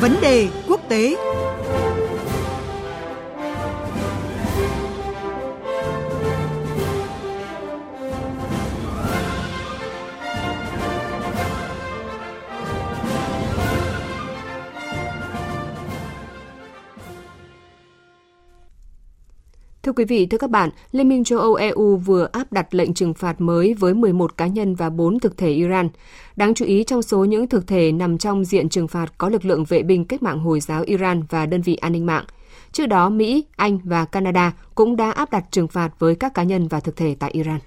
Vấn đề quốc tế. Thưa quý vị, thưa các bạn, Liên minh châu Âu EU vừa áp đặt lệnh trừng phạt mới với 11 cá nhân và 4 thực thể Iran. Đáng chú ý trong số những thực thể nằm trong diện trừng phạt có lực lượng vệ binh cách mạng Hồi giáo Iran và đơn vị an ninh mạng. Trước đó, Mỹ, Anh và Canada cũng đã áp đặt trừng phạt với các cá nhân và thực thể tại Iran.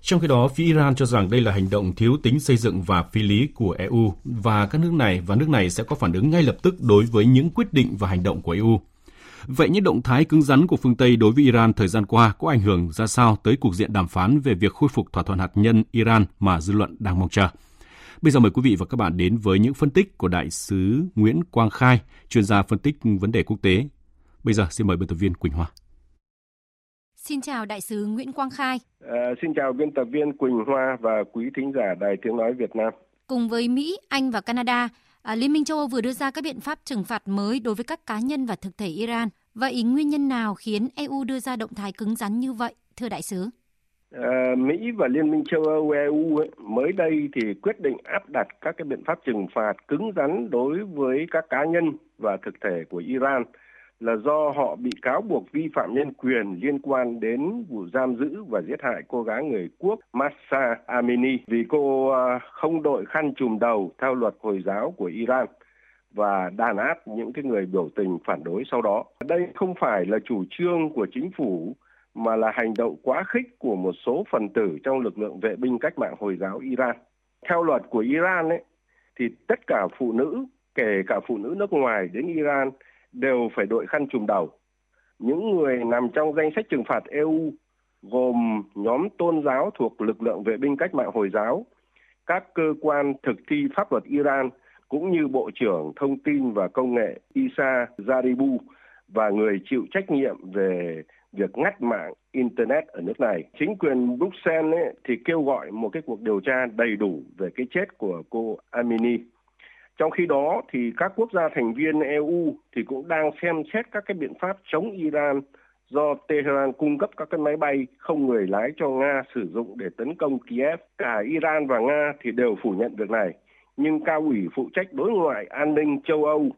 Trong khi đó, phía Iran cho rằng đây là hành động thiếu tính xây dựng và phi lý của EU và các nước này và nước này sẽ có phản ứng ngay lập tức đối với những quyết định và hành động của EU. Vậy những động thái cứng rắn của phương Tây đối với Iran thời gian qua có ảnh hưởng ra sao tới cuộc diện đàm phán về việc khôi phục thỏa thuận hạt nhân Iran mà dư luận đang mong chờ? Bây giờ mời quý vị và các bạn đến với những phân tích của đại sứ Nguyễn Quang Khai, chuyên gia phân tích vấn đề quốc tế. Bây giờ xin mời biên tập viên Quỳnh Hoa. Xin chào đại sứ Nguyễn Quang Khai. À, xin chào biên tập viên Quỳnh Hoa và quý thính giả Đài Tiếng Nói Việt Nam. Cùng với Mỹ, Anh và Canada, À, Liên minh châu Âu vừa đưa ra các biện pháp trừng phạt mới đối với các cá nhân và thực thể Iran. Vậy nguyên nhân nào khiến EU đưa ra động thái cứng rắn như vậy, thưa đại sứ? À, Mỹ và Liên minh châu Âu EU ấy, mới đây thì quyết định áp đặt các cái biện pháp trừng phạt cứng rắn đối với các cá nhân và thực thể của Iran là do họ bị cáo buộc vi phạm nhân quyền liên quan đến vụ giam giữ và giết hại cô gái người quốc Massa Amini vì cô à, không đội khăn trùm đầu theo luật Hồi giáo của Iran và đàn áp những cái người biểu tình phản đối sau đó. Đây không phải là chủ trương của chính phủ mà là hành động quá khích của một số phần tử trong lực lượng vệ binh cách mạng Hồi giáo Iran. Theo luật của Iran ấy, thì tất cả phụ nữ, kể cả phụ nữ nước ngoài đến Iran đều phải đội khăn trùm đầu. Những người nằm trong danh sách trừng phạt EU gồm nhóm tôn giáo thuộc lực lượng vệ binh cách mạng Hồi giáo, các cơ quan thực thi pháp luật Iran cũng như Bộ trưởng Thông tin và Công nghệ Isa Zaribu và người chịu trách nhiệm về việc ngắt mạng Internet ở nước này. Chính quyền Bruxelles ấy, thì kêu gọi một cái cuộc điều tra đầy đủ về cái chết của cô Amini. Trong khi đó thì các quốc gia thành viên EU thì cũng đang xem xét các cái biện pháp chống Iran do Tehran cung cấp các cái máy bay không người lái cho Nga sử dụng để tấn công Kiev. Cả Iran và Nga thì đều phủ nhận việc này. Nhưng cao ủy phụ trách đối ngoại an ninh châu Âu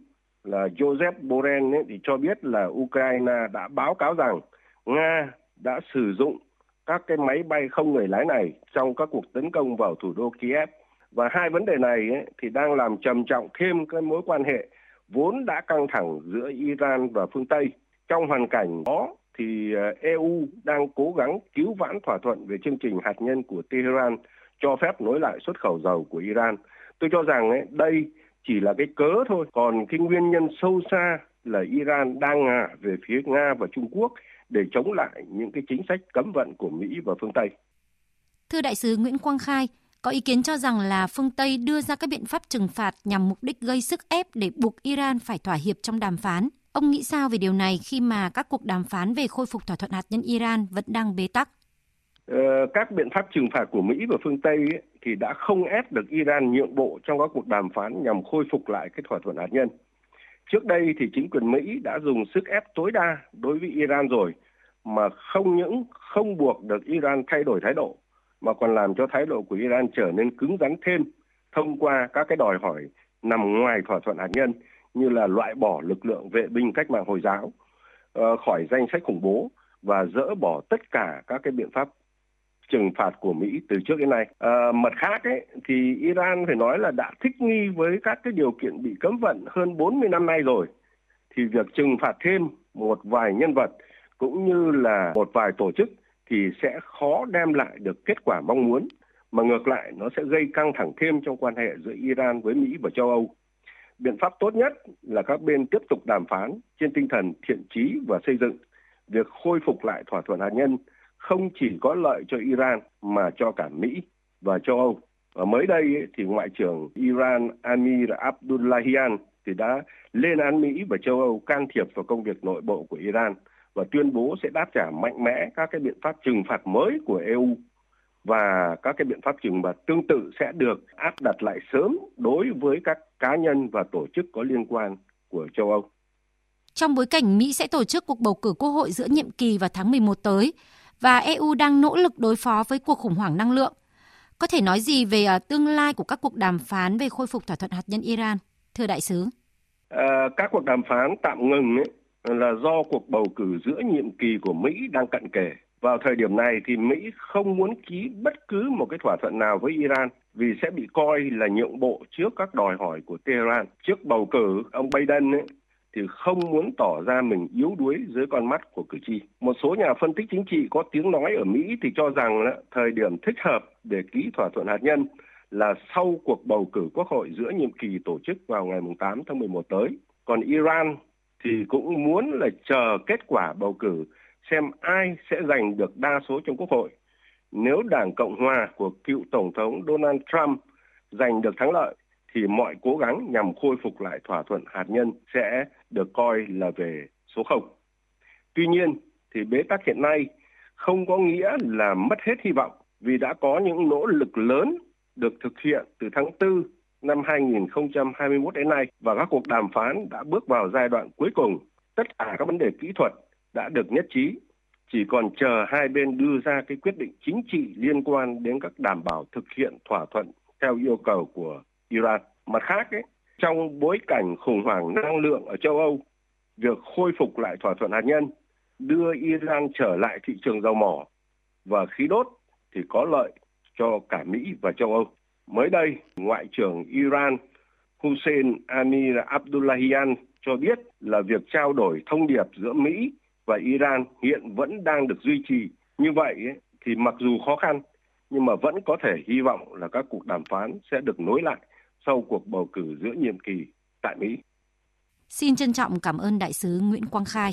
là Joseph Borrell ấy, thì cho biết là Ukraine đã báo cáo rằng Nga đã sử dụng các cái máy bay không người lái này trong các cuộc tấn công vào thủ đô Kiev và hai vấn đề này ấy, thì đang làm trầm trọng thêm cái mối quan hệ vốn đã căng thẳng giữa Iran và phương Tây. Trong hoàn cảnh đó thì ờ, EU đang cố gắng cứu vãn thỏa thuận về chương trình hạt nhân của Tehran cho phép nối lại xuất khẩu dầu của Iran. Tôi cho rằng ấy, đây chỉ là cái cớ thôi, còn cái nguyên nhân sâu xa là Iran đang ngả về phía Nga và Trung Quốc để chống lại những cái chính sách cấm vận của Mỹ và phương Tây. Thưa đại sứ Nguyễn Quang Khai, có ý kiến cho rằng là phương Tây đưa ra các biện pháp trừng phạt nhằm mục đích gây sức ép để buộc Iran phải thỏa hiệp trong đàm phán. Ông nghĩ sao về điều này khi mà các cuộc đàm phán về khôi phục thỏa thuận hạt nhân Iran vẫn đang bế tắc? Ờ, các biện pháp trừng phạt của Mỹ và phương Tây ấy, thì đã không ép được Iran nhượng bộ trong các cuộc đàm phán nhằm khôi phục lại cái thỏa thuận hạt nhân. Trước đây thì chính quyền Mỹ đã dùng sức ép tối đa đối với Iran rồi mà không những không buộc được Iran thay đổi thái độ mà còn làm cho thái độ của Iran trở nên cứng rắn thêm thông qua các cái đòi hỏi nằm ngoài thỏa thuận hạt nhân như là loại bỏ lực lượng vệ binh cách mạng Hồi giáo uh, khỏi danh sách khủng bố và dỡ bỏ tất cả các cái biện pháp trừng phạt của Mỹ từ trước đến nay. À, mặt khác ấy, thì Iran phải nói là đã thích nghi với các cái điều kiện bị cấm vận hơn 40 năm nay rồi. Thì việc trừng phạt thêm một vài nhân vật cũng như là một vài tổ chức thì sẽ khó đem lại được kết quả mong muốn, mà ngược lại nó sẽ gây căng thẳng thêm trong quan hệ giữa Iran với Mỹ và châu Âu. Biện pháp tốt nhất là các bên tiếp tục đàm phán trên tinh thần thiện trí và xây dựng. Việc khôi phục lại thỏa thuận hạt nhân không chỉ có lợi cho Iran mà cho cả Mỹ và châu Âu. Và mới đây thì Ngoại trưởng Iran Amir Abdullahian thì đã lên án Mỹ và châu Âu can thiệp vào công việc nội bộ của Iran và tuyên bố sẽ đáp trả mạnh mẽ các cái biện pháp trừng phạt mới của EU và các cái biện pháp trừng phạt tương tự sẽ được áp đặt lại sớm đối với các cá nhân và tổ chức có liên quan của châu Âu. Trong bối cảnh Mỹ sẽ tổ chức cuộc bầu cử quốc hội giữa nhiệm kỳ vào tháng 11 tới và EU đang nỗ lực đối phó với cuộc khủng hoảng năng lượng, có thể nói gì về uh, tương lai của các cuộc đàm phán về khôi phục thỏa thuận hạt nhân Iran, thưa đại sứ? À, các cuộc đàm phán tạm ngừng ấy, là do cuộc bầu cử giữa nhiệm kỳ của Mỹ đang cận kề. Vào thời điểm này thì Mỹ không muốn ký bất cứ một cái thỏa thuận nào với Iran vì sẽ bị coi là nhượng bộ trước các đòi hỏi của Tehran. Trước bầu cử, ông Biden ấy, thì không muốn tỏ ra mình yếu đuối dưới con mắt của cử tri. Một số nhà phân tích chính trị có tiếng nói ở Mỹ thì cho rằng là thời điểm thích hợp để ký thỏa thuận hạt nhân là sau cuộc bầu cử quốc hội giữa nhiệm kỳ tổ chức vào ngày 8 tháng 11 tới. Còn Iran thì cũng muốn là chờ kết quả bầu cử xem ai sẽ giành được đa số trong quốc hội. Nếu Đảng Cộng hòa của cựu Tổng thống Donald Trump giành được thắng lợi, thì mọi cố gắng nhằm khôi phục lại thỏa thuận hạt nhân sẽ được coi là về số không. Tuy nhiên, thì bế tắc hiện nay không có nghĩa là mất hết hy vọng vì đã có những nỗ lực lớn được thực hiện từ tháng 4 năm 2021 đến nay và các cuộc đàm phán đã bước vào giai đoạn cuối cùng. Tất cả các vấn đề kỹ thuật đã được nhất trí, chỉ còn chờ hai bên đưa ra cái quyết định chính trị liên quan đến các đảm bảo thực hiện thỏa thuận theo yêu cầu của Iran. Mặt khác, ấy, trong bối cảnh khủng hoảng năng lượng ở châu Âu, việc khôi phục lại thỏa thuận hạt nhân, đưa Iran trở lại thị trường dầu mỏ và khí đốt thì có lợi cho cả Mỹ và châu Âu. Mới đây, Ngoại trưởng Iran Hussein Amir Abdullahian cho biết là việc trao đổi thông điệp giữa Mỹ và Iran hiện vẫn đang được duy trì. Như vậy thì mặc dù khó khăn nhưng mà vẫn có thể hy vọng là các cuộc đàm phán sẽ được nối lại sau cuộc bầu cử giữa nhiệm kỳ tại Mỹ. Xin trân trọng cảm ơn đại sứ Nguyễn Quang Khai.